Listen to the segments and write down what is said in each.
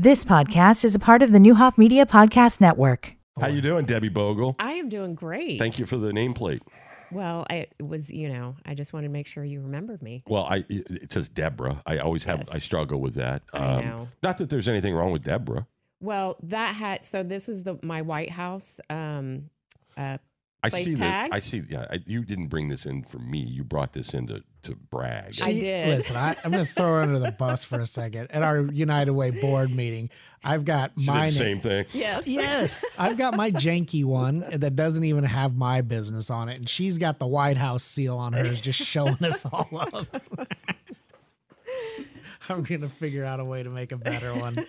This podcast is a part of the Newhoff Media Podcast Network. How you doing, Debbie Bogle? I am doing great. Thank you for the nameplate. Well, I it was, you know, I just wanted to make sure you remembered me. Well, I it says Deborah. I always have Yes. I struggle with that. Um, I know. Not that there's anything wrong with Deborah. Well, that had so this is the my White House um uh I Place see tag? that. I see. Yeah, I, you didn't bring this in for me. You brought this in to, to brag. I She- did. Listen, I, I'm going to throw her under the bus for a second. At our United Way board meeting, I've got She did the same thing. yes. Yes, I've got my janky one that doesn't even have my business on it, and she's got the White House seal on hers, just showing us all up. I'm gonna figure out a way to make a better one.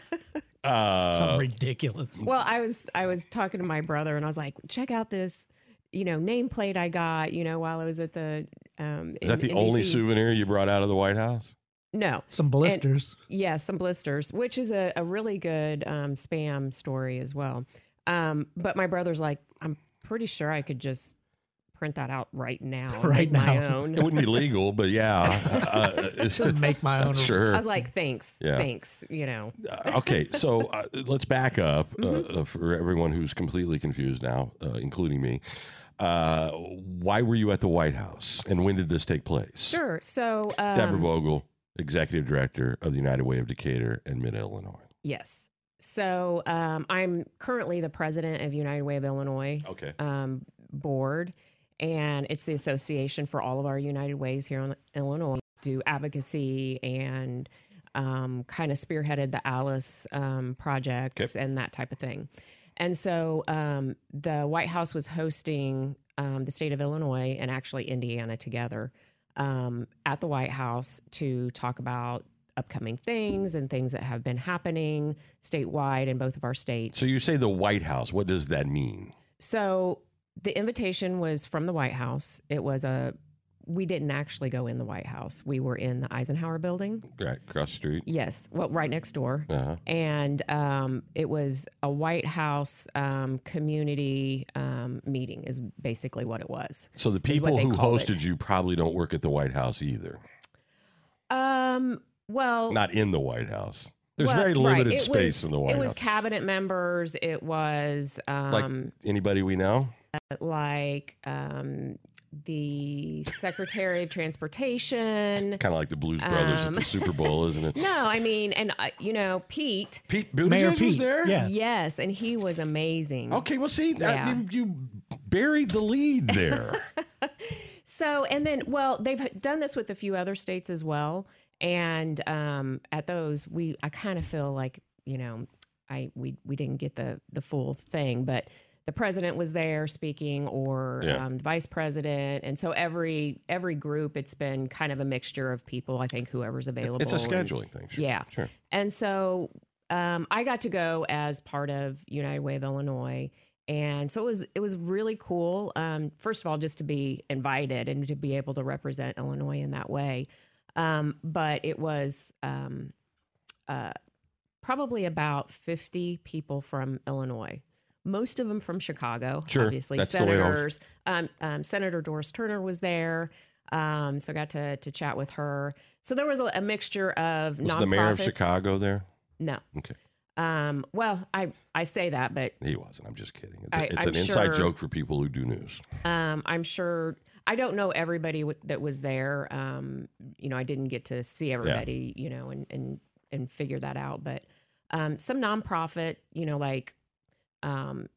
Uh, Something ridiculous. Well, I was I was talking to my brother and I was like, check out this, you know, nameplate I got, you know, while I was at the um is that the in only DC. souvenir you brought out of the White House? No. Some blisters. Yeah, some blisters, which is a, a really good um, spam story as well. Um, but my brother's like, I'm pretty sure I could just print that out right now, and Right make my now. own. It wouldn't be legal, but yeah. Uh, Just make my own. sure. I was like, thanks, Yeah. thanks. You know, Uh, okay, so uh, let's back up uh, Mm-hmm. uh, for everyone who's completely confused now, uh, including me. Uh, why were you at the White House, and when did this take place? sure. So, um, Deborah Bogle, executive director of the United Way of Decatur and Mid Illinois. yes. So um, I'm currently the president of United Way of Illinois Okay. um, board, and it's the association for all of our United Ways here in Illinois. Do advocacy and um, kind of spearheaded the Alice um, projects and that type of thing. And so um, the White House was hosting um, the state of Illinois and actually Indiana together um, at the White House to talk about upcoming things and things that have been happening statewide in both of our states. So you say the White House. What does that mean? So the invitation was from the White House. It was a we didn't actually go in the White House. We were in the Eisenhower building. Right across the street. Yes, well, right next door. Uh-huh. And um, it was a White House um, community um, meeting, is basically what it was. So the people who hosted it. you probably don't work at the White House either. Um, well, Not in the White House. There's well, very limited it space was- in the White House. It was House. cabinet members. It was um, Anybody we know? like um, the Secretary of Transportation. Kind of like the Blues Brothers Um, at the Super Bowl, isn't it? No, I mean, and uh, you know, Pete. Pete Mayor Buttigieg was there. yeah. Yes, and he was amazing. Okay, well, see, uh, Yeah. you, you buried the lead there. So, and then, well, they've done this with a few other states as well. And um, at those, we, I kind of feel like, you know, I we we didn't get the the full thing, but the president was there speaking, or Yeah. um, the vice president, and so every every group, it's been kind of a mixture of people. I think whoever's available. it's a and- scheduling thing. Sure. Yeah. Sure. And so um, I got to go as part of United Way of Illinois. And so it was it was really cool. Um, first of all, just to be invited and to be able to represent Illinois in that way. Um, but it was um, uh, probably about fifty people from Illinois. Most of them from Chicago, Sure. obviously. That's the way it always- Senators. Um, um, Senator Doris Turner was there. Um, so I got to to chat with her. So there was a, a mixture of Was the mayor of Chicago there? No. Okay. Um, well, I I say that, but He wasn't. I'm just kidding. It's, a- I- it's I'm an inside sure- joke for people who do news. um, I'm sure I don't know everybody w- that was there. Um, you know, I didn't get to see everybody. You know, and and and figure that out. But um, some nonprofit, you know, like um,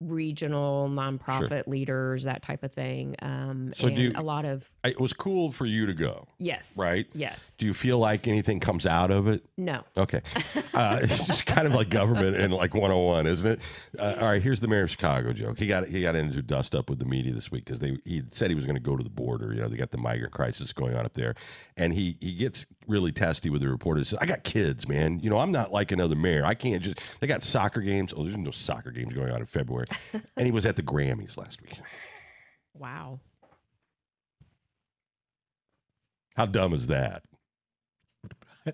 regional nonprofit leaders, that type of thing. Um, So and do you- a lot of It was cool for you to go, yes, right? yes, Do you feel like anything comes out of it? no, Okay. Uh, it's just kind of like government and like 101, isn't it? Uh, all right, here's the mayor of Chicago joke. He got he got into dust up with the media this week because they he said he was going to go to the border. You know, they got the migrant crisis going on up there, and he he gets really testy with the reporters. I got kids, man. You know, I'm not like another mayor. I can't just. They got soccer games. Oh, there's no soccer games going on in February, and he was at the Grammys last week. wow. How dumb is that?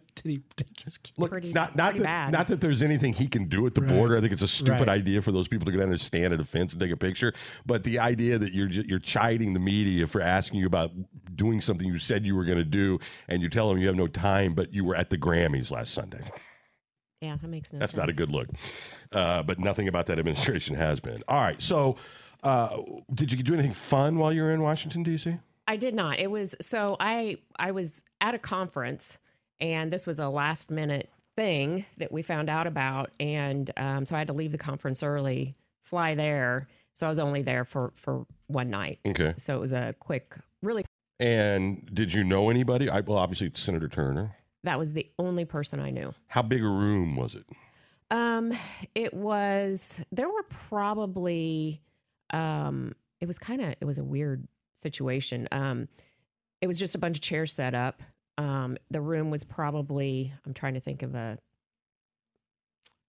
Did he take his key? Look, Pretty- not not pretty that, bad. not that there's anything he can do at the Right. border. I think it's a stupid Right. idea for those people to go down and stand at a fence and take a picture. But the idea that you're you're chiding the media for asking you about doing something you said you were going to do, and you tell them you have no time, but you were at the Grammys last Sunday. Yeah, that makes no sense. That's sense. not a good look. Uh, but nothing about that administration has been. All right. So, uh, did you do anything fun while you were in Washington D.C.? I did not. It was so I I was at a conference, and this was a last minute thing that we found out about, and um, so I had to leave the conference early, fly there. So I was only there for for one night. Okay. So it was a quick, really. And did you know anybody? I, well, obviously Senator Turner. That was the only person I knew. How big a room was it? Um, it was there were probably um it was kind of it was a weird situation. Um it was just a bunch of chairs set up. Um the room was probably I'm trying to think of a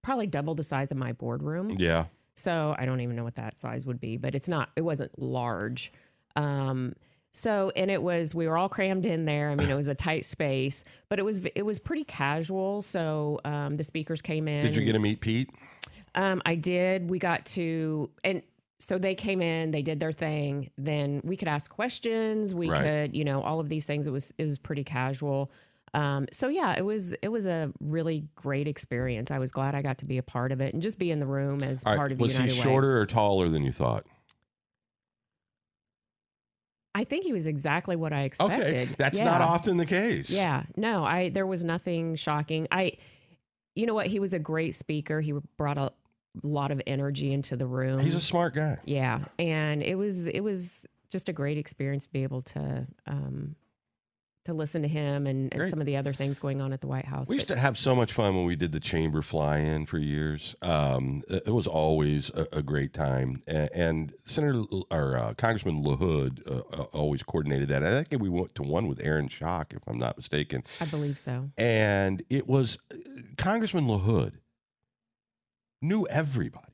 probably double the size of my boardroom. Yeah. So I don't even know what that size would be, but it's not, it wasn't large. Um, so, and it was, we were all crammed in there. I mean, it was a tight space, but it was, it was pretty casual. So, um, the speakers came in. Did you get to meet Pete? Um, I did. We got to, and so they came in, they did their thing. Then we could ask questions. We Right. could, you know, all of these things. It was, it was pretty casual. Um, so yeah, it was, it was a really great experience. I was glad I got to be a part of it and just be in the room as All right, part of the event. was United he Way. shorter or taller than you thought? I think he was exactly what I expected. Okay, that's Yeah. not often the case. Yeah, no, I there was nothing shocking. I, you know what? He was a great speaker. He brought a lot of energy into the room. he's a smart guy. yeah, and it was it was just a great experience to be able to um, to listen to him and, and some of the other things going on at the White House. We used But to have so much fun when we did the chamber fly-in for years. Um, it it was always a, a great time, and, and Senator or uh, Congressman LaHood uh, uh, always coordinated that. I think we went to one with Aaron Schock, if I'm not mistaken, I believe so. and it was uh, Congressman LaHood knew everybody,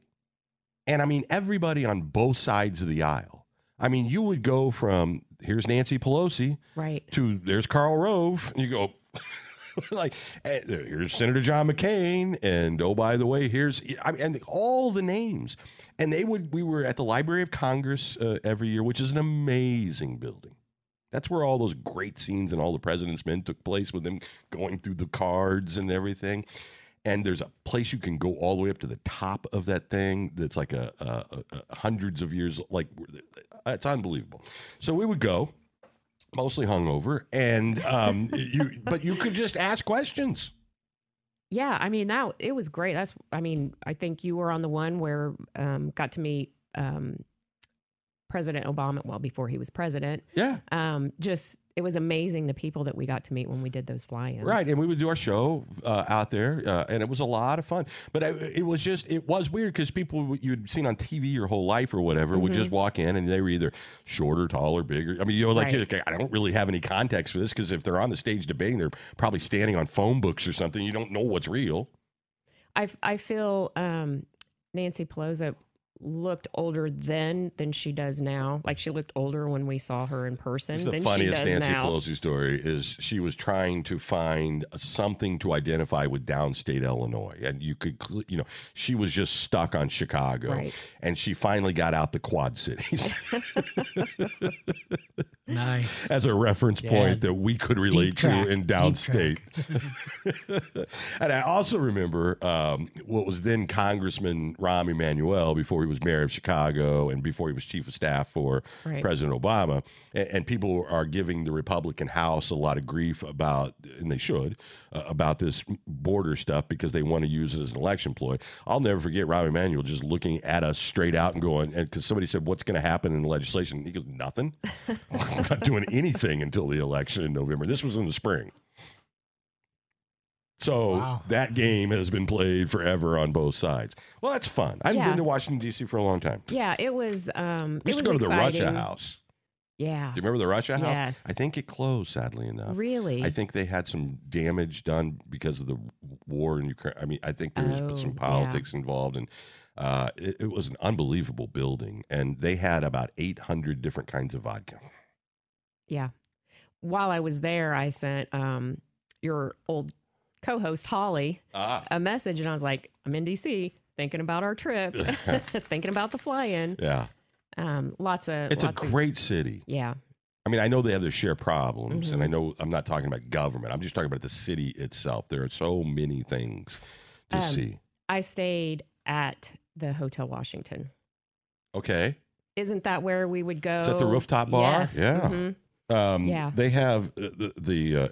and I mean everybody on both sides of the aisle. I mean, you would go from here's Nancy Pelosi Right. to there's Karl Rove, and you go like eh, here's Senator John McCain, and oh by the way, here's I mean, and all the names, and they would we were at the Library of Congress uh, every year, which is an amazing building. That's where all those great scenes and all the president's men took place with them going through the cards and everything. And there's a place you can go all the way up to the top of that thing. That's like a, a, a, hundreds of years. Like it's unbelievable. So we would go, mostly hungover, and um, you. But you could just ask questions. Yeah, I mean that it was great. That's I mean, I think you were on the one where um got to meet um President Obama well before he was president. Yeah. Um just it was amazing the people that we got to meet when we did those fly-ins. Right, and we would do our show uh, out there, uh, and it was a lot of fun. But I, it was just, it was weird because people you'd seen on TV your whole life or whatever would just walk in and they were either shorter, taller, bigger. I mean, you know, like Right. okay, I don't really have any context for this because if they're on the stage debating, they're probably standing on phone books or something. You don't know what's real. I I feel um Nancy Pelosi looked older then than she does now. Like she looked older when we saw her in person It's the than funniest she does Nancy now. Pelosi story is she was trying to find something to identify with downstate Illinois, and you could, you know, she was just stuck on Chicago, Right. and she finally got out the Quad Cities Nice. as a reference Yeah. point that we could relate to in downstate. and I also remember um, what was then Congressman Rahm Emanuel before he was mayor of Chicago and before he was chief of staff for Right. President Obama. And, and people are giving the Republican House a lot of grief about, and they should, uh, about this border stuff because they want to use it as an election ploy. I'll never forget Rahm Emanuel just looking at us straight out and going, and because somebody said, What's going to happen in the legislation? He goes, Nothing. We're not doing anything until the election in November. This was in the spring. So Wow. that game has been played forever on both sides. Well, that's fun. I haven't Yeah. been to Washington D.C. for a long time. Yeah, it was um We it used to was go to the. Russia House. Yeah. Do you remember the Russia House? Yes. I think it closed, sadly enough. Really? I think they had some damage done because of the war in Ukraine. I mean, I think there was Oh, some yeah. politics involved, and uh, it, it was an unbelievable building. And they had about 800 different kinds of vodka. Yeah. While I was there, I sent um, your old co host, Holly, Ah. a message, and I was like, I'm in DC thinking about our trip, thinking about the fly in. Yeah. Um, lots of. It's a lots of- great city. yeah. I mean, I know they have their share problems, and I Mhm. know I'm not talking about government. I'm just talking about the city itself. There are so many things to Um, see? I stayed at the Hotel Washington. Okay. Isn't that where we would go? Is that the rooftop bar? Yes. Yeah. mhm. Um, Yeah. They have uh, the, the uh,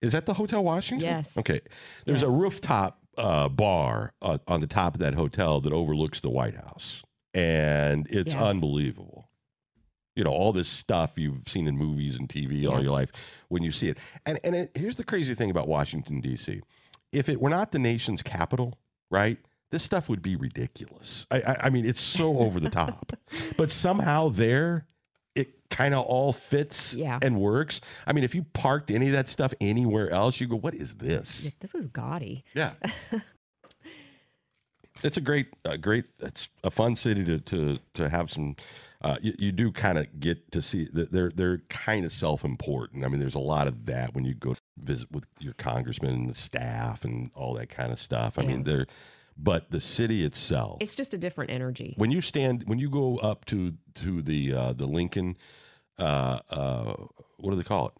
is that the Hotel Washington? Yes. Okay. There's a rooftop uh, bar uh, on the top of that hotel that overlooks the White House, and it's Yeah. unbelievable. You know all this stuff you've seen in movies and TV all your life. When you see it, and and it, here's the crazy thing about Washington D.C. If it were not the nation's capital, right? This stuff would be ridiculous. I, I, I mean, it's so over the top, but somehow there, it kind of all fits Yeah. and works. I mean, if you parked any of that stuff anywhere else, you go, "What is this?" This is gaudy. Yeah. it's a great, a great. It's a fun city to to to have some. Uh, you, you do kind of get to see they're they're kind of self important. I mean, there's a lot of that when you go visit with your congressman and the staff and all that kind of stuff. I Yeah. mean, they're, but the city itself. It's just a different energy. when you stand when you go up to to the uh, the Lincoln, uh, uh, what do they call it?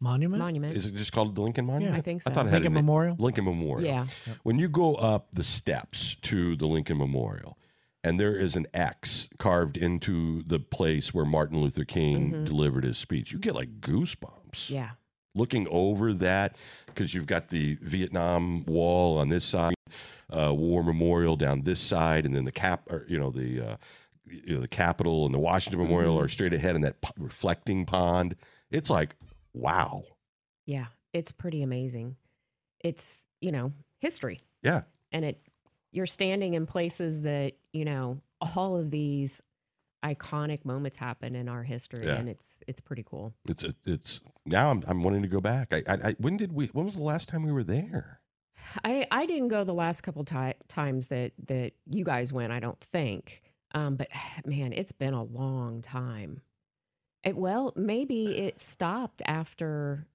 Monument? Monument. Is it just called the Lincoln Monument? I think so. I thought it had Lincoln a na- Memorial? Lincoln Memorial. yeah. When you go up the steps to the Lincoln Memorial, and there is an X carved into the place where Martin Luther King Mhm. delivered his speech, you get like goosebumps Yeah. looking over that because you've got the Vietnam Wall on this side, uh, War Memorial down this side, and then the cap, or you know the uh, you know the Capitol and the Washington Memorial Mhm. are straight ahead in that p- reflecting pond. It's like wow, Yeah. It's pretty amazing. It's, you know, history. yeah, and it you're standing in places that you know all of these iconic moments happen in our history Yeah. and it's it's pretty cool it's it's now I'm I'm wanting to go back. I, I, I when did we? When was the last time we were there? i i didn't go the last couple ti- times that that you guys went i don't think um but man it's been a long time it, well maybe it stopped after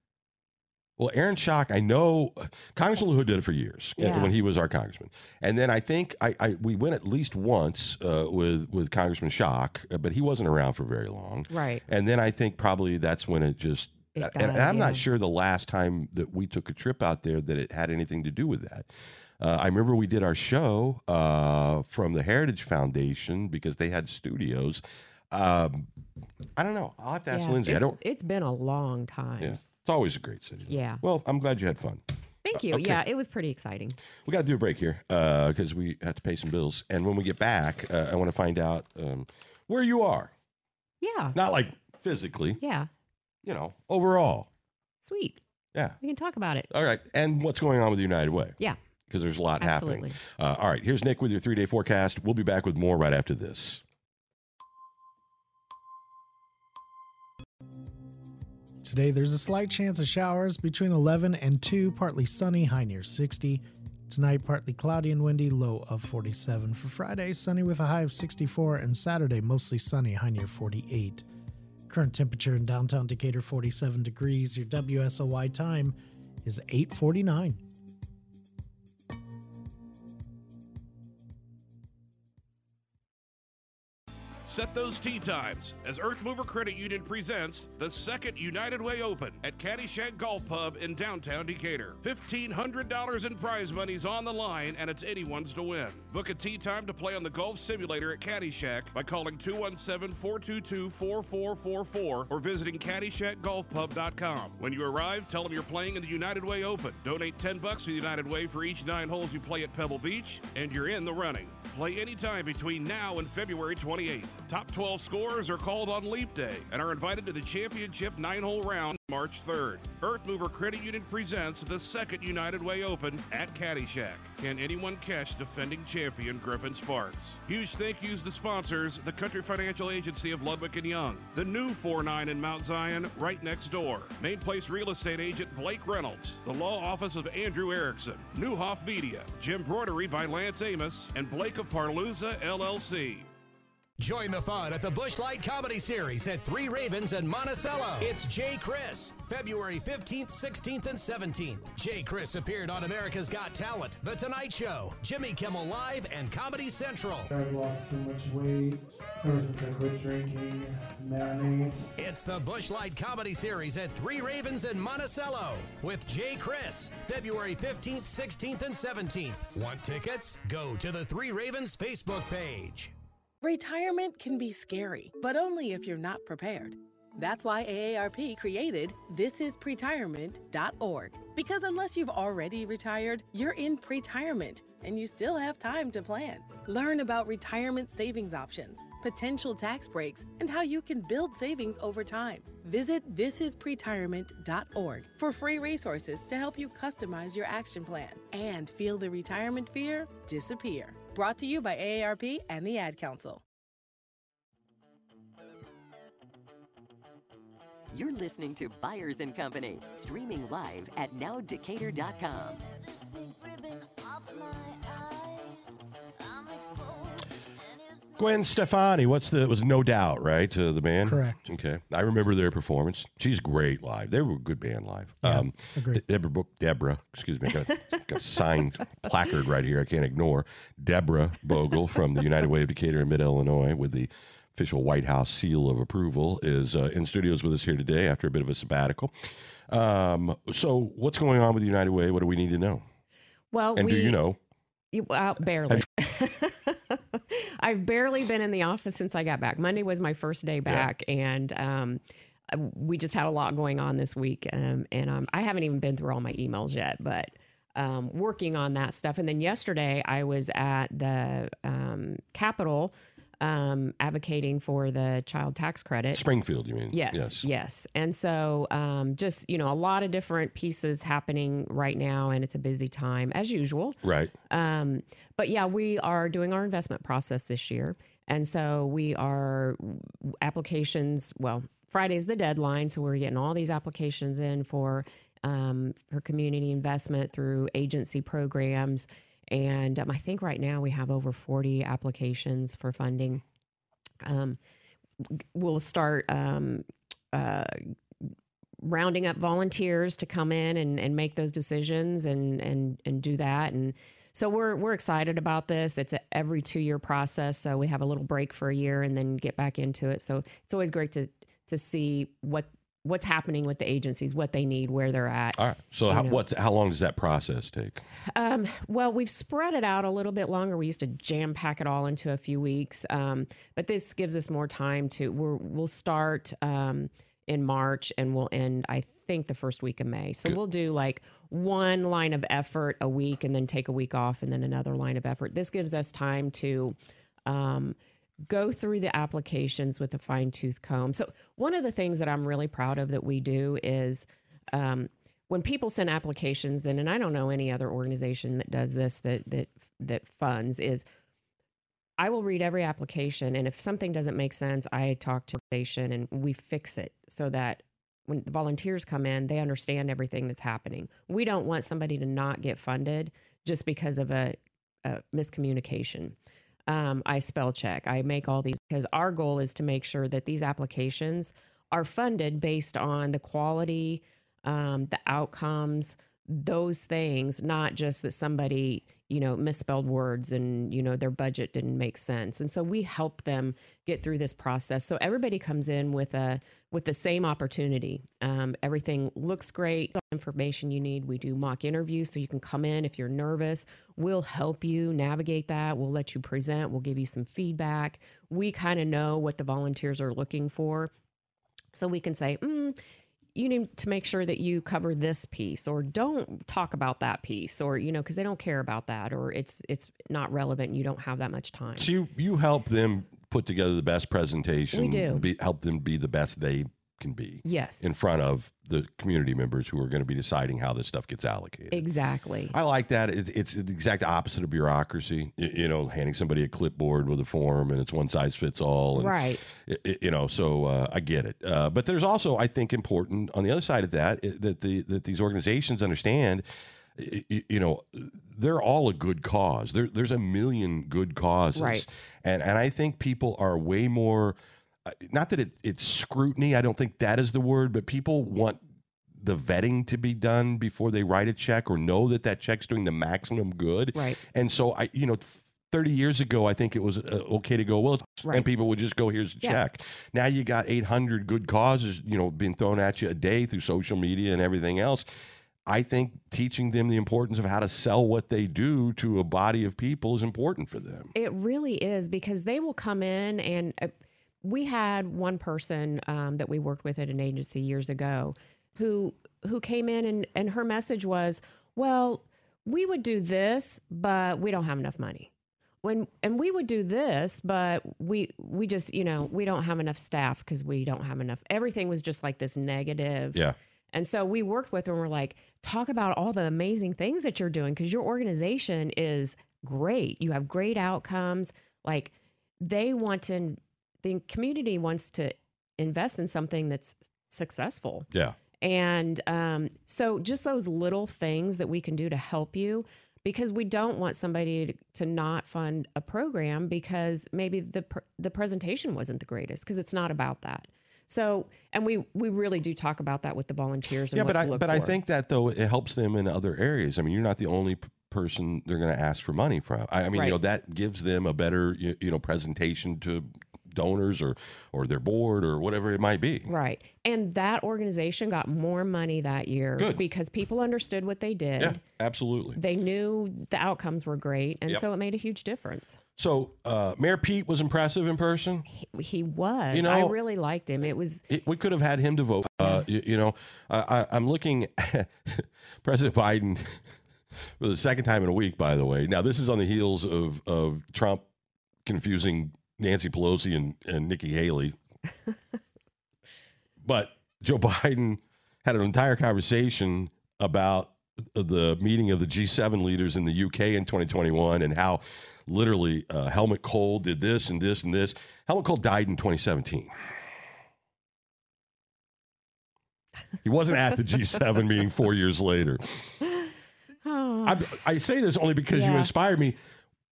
Well, Aaron Schock, I know Congressman LaHood did it for years uh, Yeah. when he was our congressman, and then I think I, I we went at least once uh, with with Congressman Schock, uh, but he wasn't around for very long. right And then I think probably that's when it just. And I'm yeah. not sure the last time that we took a trip out there that it had anything to do with that. Uh, I remember we did our show uh, from the Heritage Foundation because they had studios. Um, I don't know. I'll have to ask Yeah, Lindsay. I it's, don't. it's been a long time Yeah, it's always a great city. Yeah. Well, I'm glad you had fun. thank you okay. yeah it was pretty exciting We got to do a break here because we have to pay some bills. And when we get back, uh, I want to find out um, where you are. yeah Not like physically, yeah you know, overall. sweet Yeah. we can talk about it All right. And what's going on with the United Way? yeah Because there's a lot Absolutely. happening. Uh, all right. Here's Nick with your three day forecast. We'll be back with more right after this. Today, there's a slight chance of showers between 11 and 2, partly sunny, high near 60. Tonight, partly cloudy and windy, low of 47. For Friday, sunny with a high of 64, and Saturday, mostly sunny, high near 48. Current temperature in downtown Decatur, 47 degrees. Your WSOY time is 849. Set those tee times as Earth Mover Credit Union presents the second United Way Open at Caddyshack Golf Pub in downtown Decatur. $1,500 in prize money's on the line, and it's anyone's to win. Book a tee time to play on the golf simulator at Caddyshack by calling 217 422 4444 or visiting CaddyshackGolfPub.com. When you arrive, tell them you're playing in the United Way Open. Donate 10 bucks to the United Way for each nine holes you play at Pebble Beach, and you're in the running. Play anytime between now and February 28th. Top 12 scorers are called on Leap Day and are invited to the championship nine hole round March 3rd. Earth Mover Credit Union presents the second United Way Open at Caddyshack. Can anyone catch defending champion Griffin Sparks? Huge thank yous to sponsors, the Country Financial Agency of Ludwig and Young, the new 4-9 in Mount Zion, right next door, Main Place Real Estate Agent Blake Reynolds, the Law Office of Andrew Erickson, Newhoff Media, Jim Brodery by Lance Amos, and Blake of Parluza LLC. Join the fun at the Busch Light Comedy Series at Three Ravens and Monticello. It's Jay Chris, February 15th, 16th, and 17th. Jay Chris appeared on America's Got Talent, The Tonight Show, Jimmy Kimmel Live, and Comedy Central. I've lost so much weight ever since I quit drinking mayonnaise. It's the Busch Light Comedy Series at Three Ravens and Monticello with Jay Chris, February 15th, 16th, and 17th. Want tickets? Go to the Three Ravens Facebook page. Retirement can be scary, but only if you're not prepared. That's why AARP created thisispretirement.org. Because unless you've already retired, you're in pretirement and you still have time to plan. Learn about retirement savings options, potential tax breaks, and how you can build savings over time. Visit thisispretirement.org for free resources to help you customize your action plan and feel the retirement fear disappear. Brought to you by AARP and the Ad Council. You're listening to Byers and Company, streaming live at nowdecatur.com. Gwen Stefani, what's the? It was no doubt, right? Uh, the band, Correct. Okay, I remember their performance. She's great live. They were a good band live. Um, Yeah, agreed. De- Deborah Book, Deborah, excuse me, got, got a signed placard right here. I can't ignore Deborah Bogle from the United Way of Decatur in Mid Illinois with the official White House seal of approval is uh, in studios with us here today after a bit of a sabbatical. Um, so, what's going on with the United Way? What do we need to know? Well, And we do you know? You- Well, barely. I've barely been in the office since I got back. Monday was my first day back, and um, uh, we just had a lot going on this week. Um, and um, I haven't even been through all my emails yet, but um, working on that stuff. And then yesterday, I was at the um, Capitol um, advocating for the child tax credit. Springfield, you mean? Yes, yes. yes. And so, um, just, you know, a lot of different pieces happening right now, and it's a busy time as usual. Right. Um, but yeah, we are doing our investment process this year. And so we are applications, well, Friday's the deadline. So we're getting all these applications in for, um, for community investment through agency programs. And um, I think right now we have over 40 applications for funding. Um, we'll start um, uh, rounding up volunteers to come in and, and make those decisions and, and, and do that. And so we're, we're excited about this. It's every two year process. So we have a little break for a year and then get back into it. So it's always great to, to see what, what's happening with the agencies, what they need, where they're at. All right. So, how, know. what's how long does that process take? Um, well, we've spread it out a little bit longer. We used to jam pack it all into a few weeks, um, but this gives us more time to. We're, we'll start um, in March and we'll end, I think, the first week of May. So we'll do like one line of effort a week and then take a week off and then another line of effort. This gives us time to. Go through the applications with a fine tooth comb. So, one of the things that I'm really proud of that we do is um, when people send applications in, and I don't know any other organization that does this that that that funds is. I will read every application, and if something doesn't make sense, I talk to the station and we fix it so that when the volunteers come in, they understand everything that's happening. We don't want somebody to not get funded just because of a, a miscommunication um, I spell check. I make all these because our goal is to make sure that these applications are funded based on the quality, um, the outcomes, those things, not just that somebody, you know, misspelled words and, you know, their budget didn't make sense. And so we help them get through this process. So everybody comes in with a with the same opportunity. Um, everything looks great. Information you need. We do mock interviews, so you can come in if you're nervous. We'll help you navigate that. We'll let you present. We'll give you some feedback. We kind of know what the volunteers are looking for, so we can say, mm, you need to make sure that you cover this piece, or don't talk about that piece, or you know, because they don't care about that, or it's it's not relevant. And you don't have that much time. So you you help them put together the best presentation. We do. Be, help them be the best they can be Yes, in front of the community members who are going to be deciding how this stuff gets allocated. exactly. I like that. It's, it's the exact opposite of bureaucracy. You, you know, handing somebody a clipboard with a form and it's one size fits all. And, Right. i- i- you know, so uh, I get it. Uh, but there's also, I think, important on the other side of that that the that these organizations understand. you know, they're all a good cause. There, there's a million good causes, Right. and and I think people are way more. Not that it, it's scrutiny. I don't think that is the word, but people want the vetting to be done before they write a check or know that that check's doing the maximum good. Right. And so I, you know, 30 years ago, I think it was uh, okay to go, well, and people would just go, here's a Yeah. check. Now you got 800 good causes, you know, being thrown at you a day through social media and everything else. I think teaching them the importance of how to sell what they do to a body of people is important for them. It really is because they will come in and uh, we had one person um, that we worked with at an agency years ago who who came in and and her message was, well, we would do this, but we don't have enough money. When and we would do this, but we we just you know we don't have enough staff because we don't have enough. Everything was just like this negative. Yeah. And so we worked with her and we're like, talk about all the amazing things that you're doing because your organization is great. You have great outcomes. Like they want to, the community wants to invest in something that's successful. Yeah. And um, so just those little things that we can do to help you because we don't want somebody to, to not fund a program because maybe the pr- the presentation wasn't the greatest because it's not about that. So, and we we really do talk about that with the volunteers and Yeah, what but I but I think that though it helps them in other areas. I mean, you're not the only p- person they're going to ask for money from. I, I mean, you know, that gives them a better you, you know presentation to donors or or their board or whatever it might be. Right. And that organization got more money that year Good. because people understood what they did. Yeah, absolutely. They knew the outcomes were great. And Yep. so it made a huge difference. So uh, Mayor Pete was impressive in person. He, he was. You know- I really liked him. It was, It, we could have had him to vote. Uh, you, you know, I, I, I'm looking at President Biden for the second time in a week. By the way, now this is on the heels of of Trump confusing Nancy Pelosi and, and Nikki Haley. but Joe Biden had an entire conversation about the meeting of the G7 leaders in the UK in 2021 and how literally uh, Helmut Kohl did this and this and this. Helmut Kohl died in 2017. He wasn't at the G7 meeting four years later. oh, I, I say this only because you Yeah. inspired me.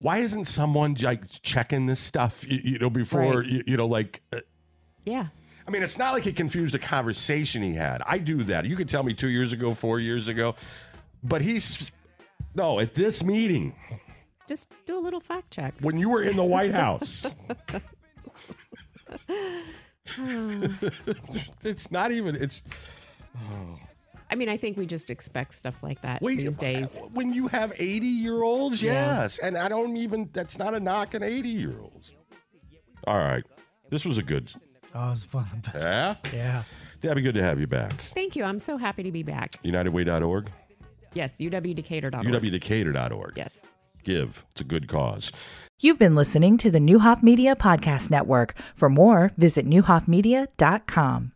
Why isn't someone like checking this stuff? You, you know, before Right. you, you know, like. Uh, yeah. I mean, it's not like he confused a conversation he had. I do that. You could tell me two years ago, four years ago, but he's no at this meeting Just do a little fact check. when you were in the White House. it's not even. It's I mean, I think we just expect stuff like that wait, these days. Uh, when you have eighty year olds. Yeah. Yes, and I don't even. That's not a knock on eighty year olds. All right, this was a good. Oh, it was fun. Yeah, Yeah. Debbie, good to have you back. Thank you. I'm so happy to be back. UnitedWay.org, Yes, UWDecatur.org. UWDecatur.org. Yes. Give. It's a good cause. You've been listening to the Newhoff Media Podcast Network. For more, visit newhoffmedia.com.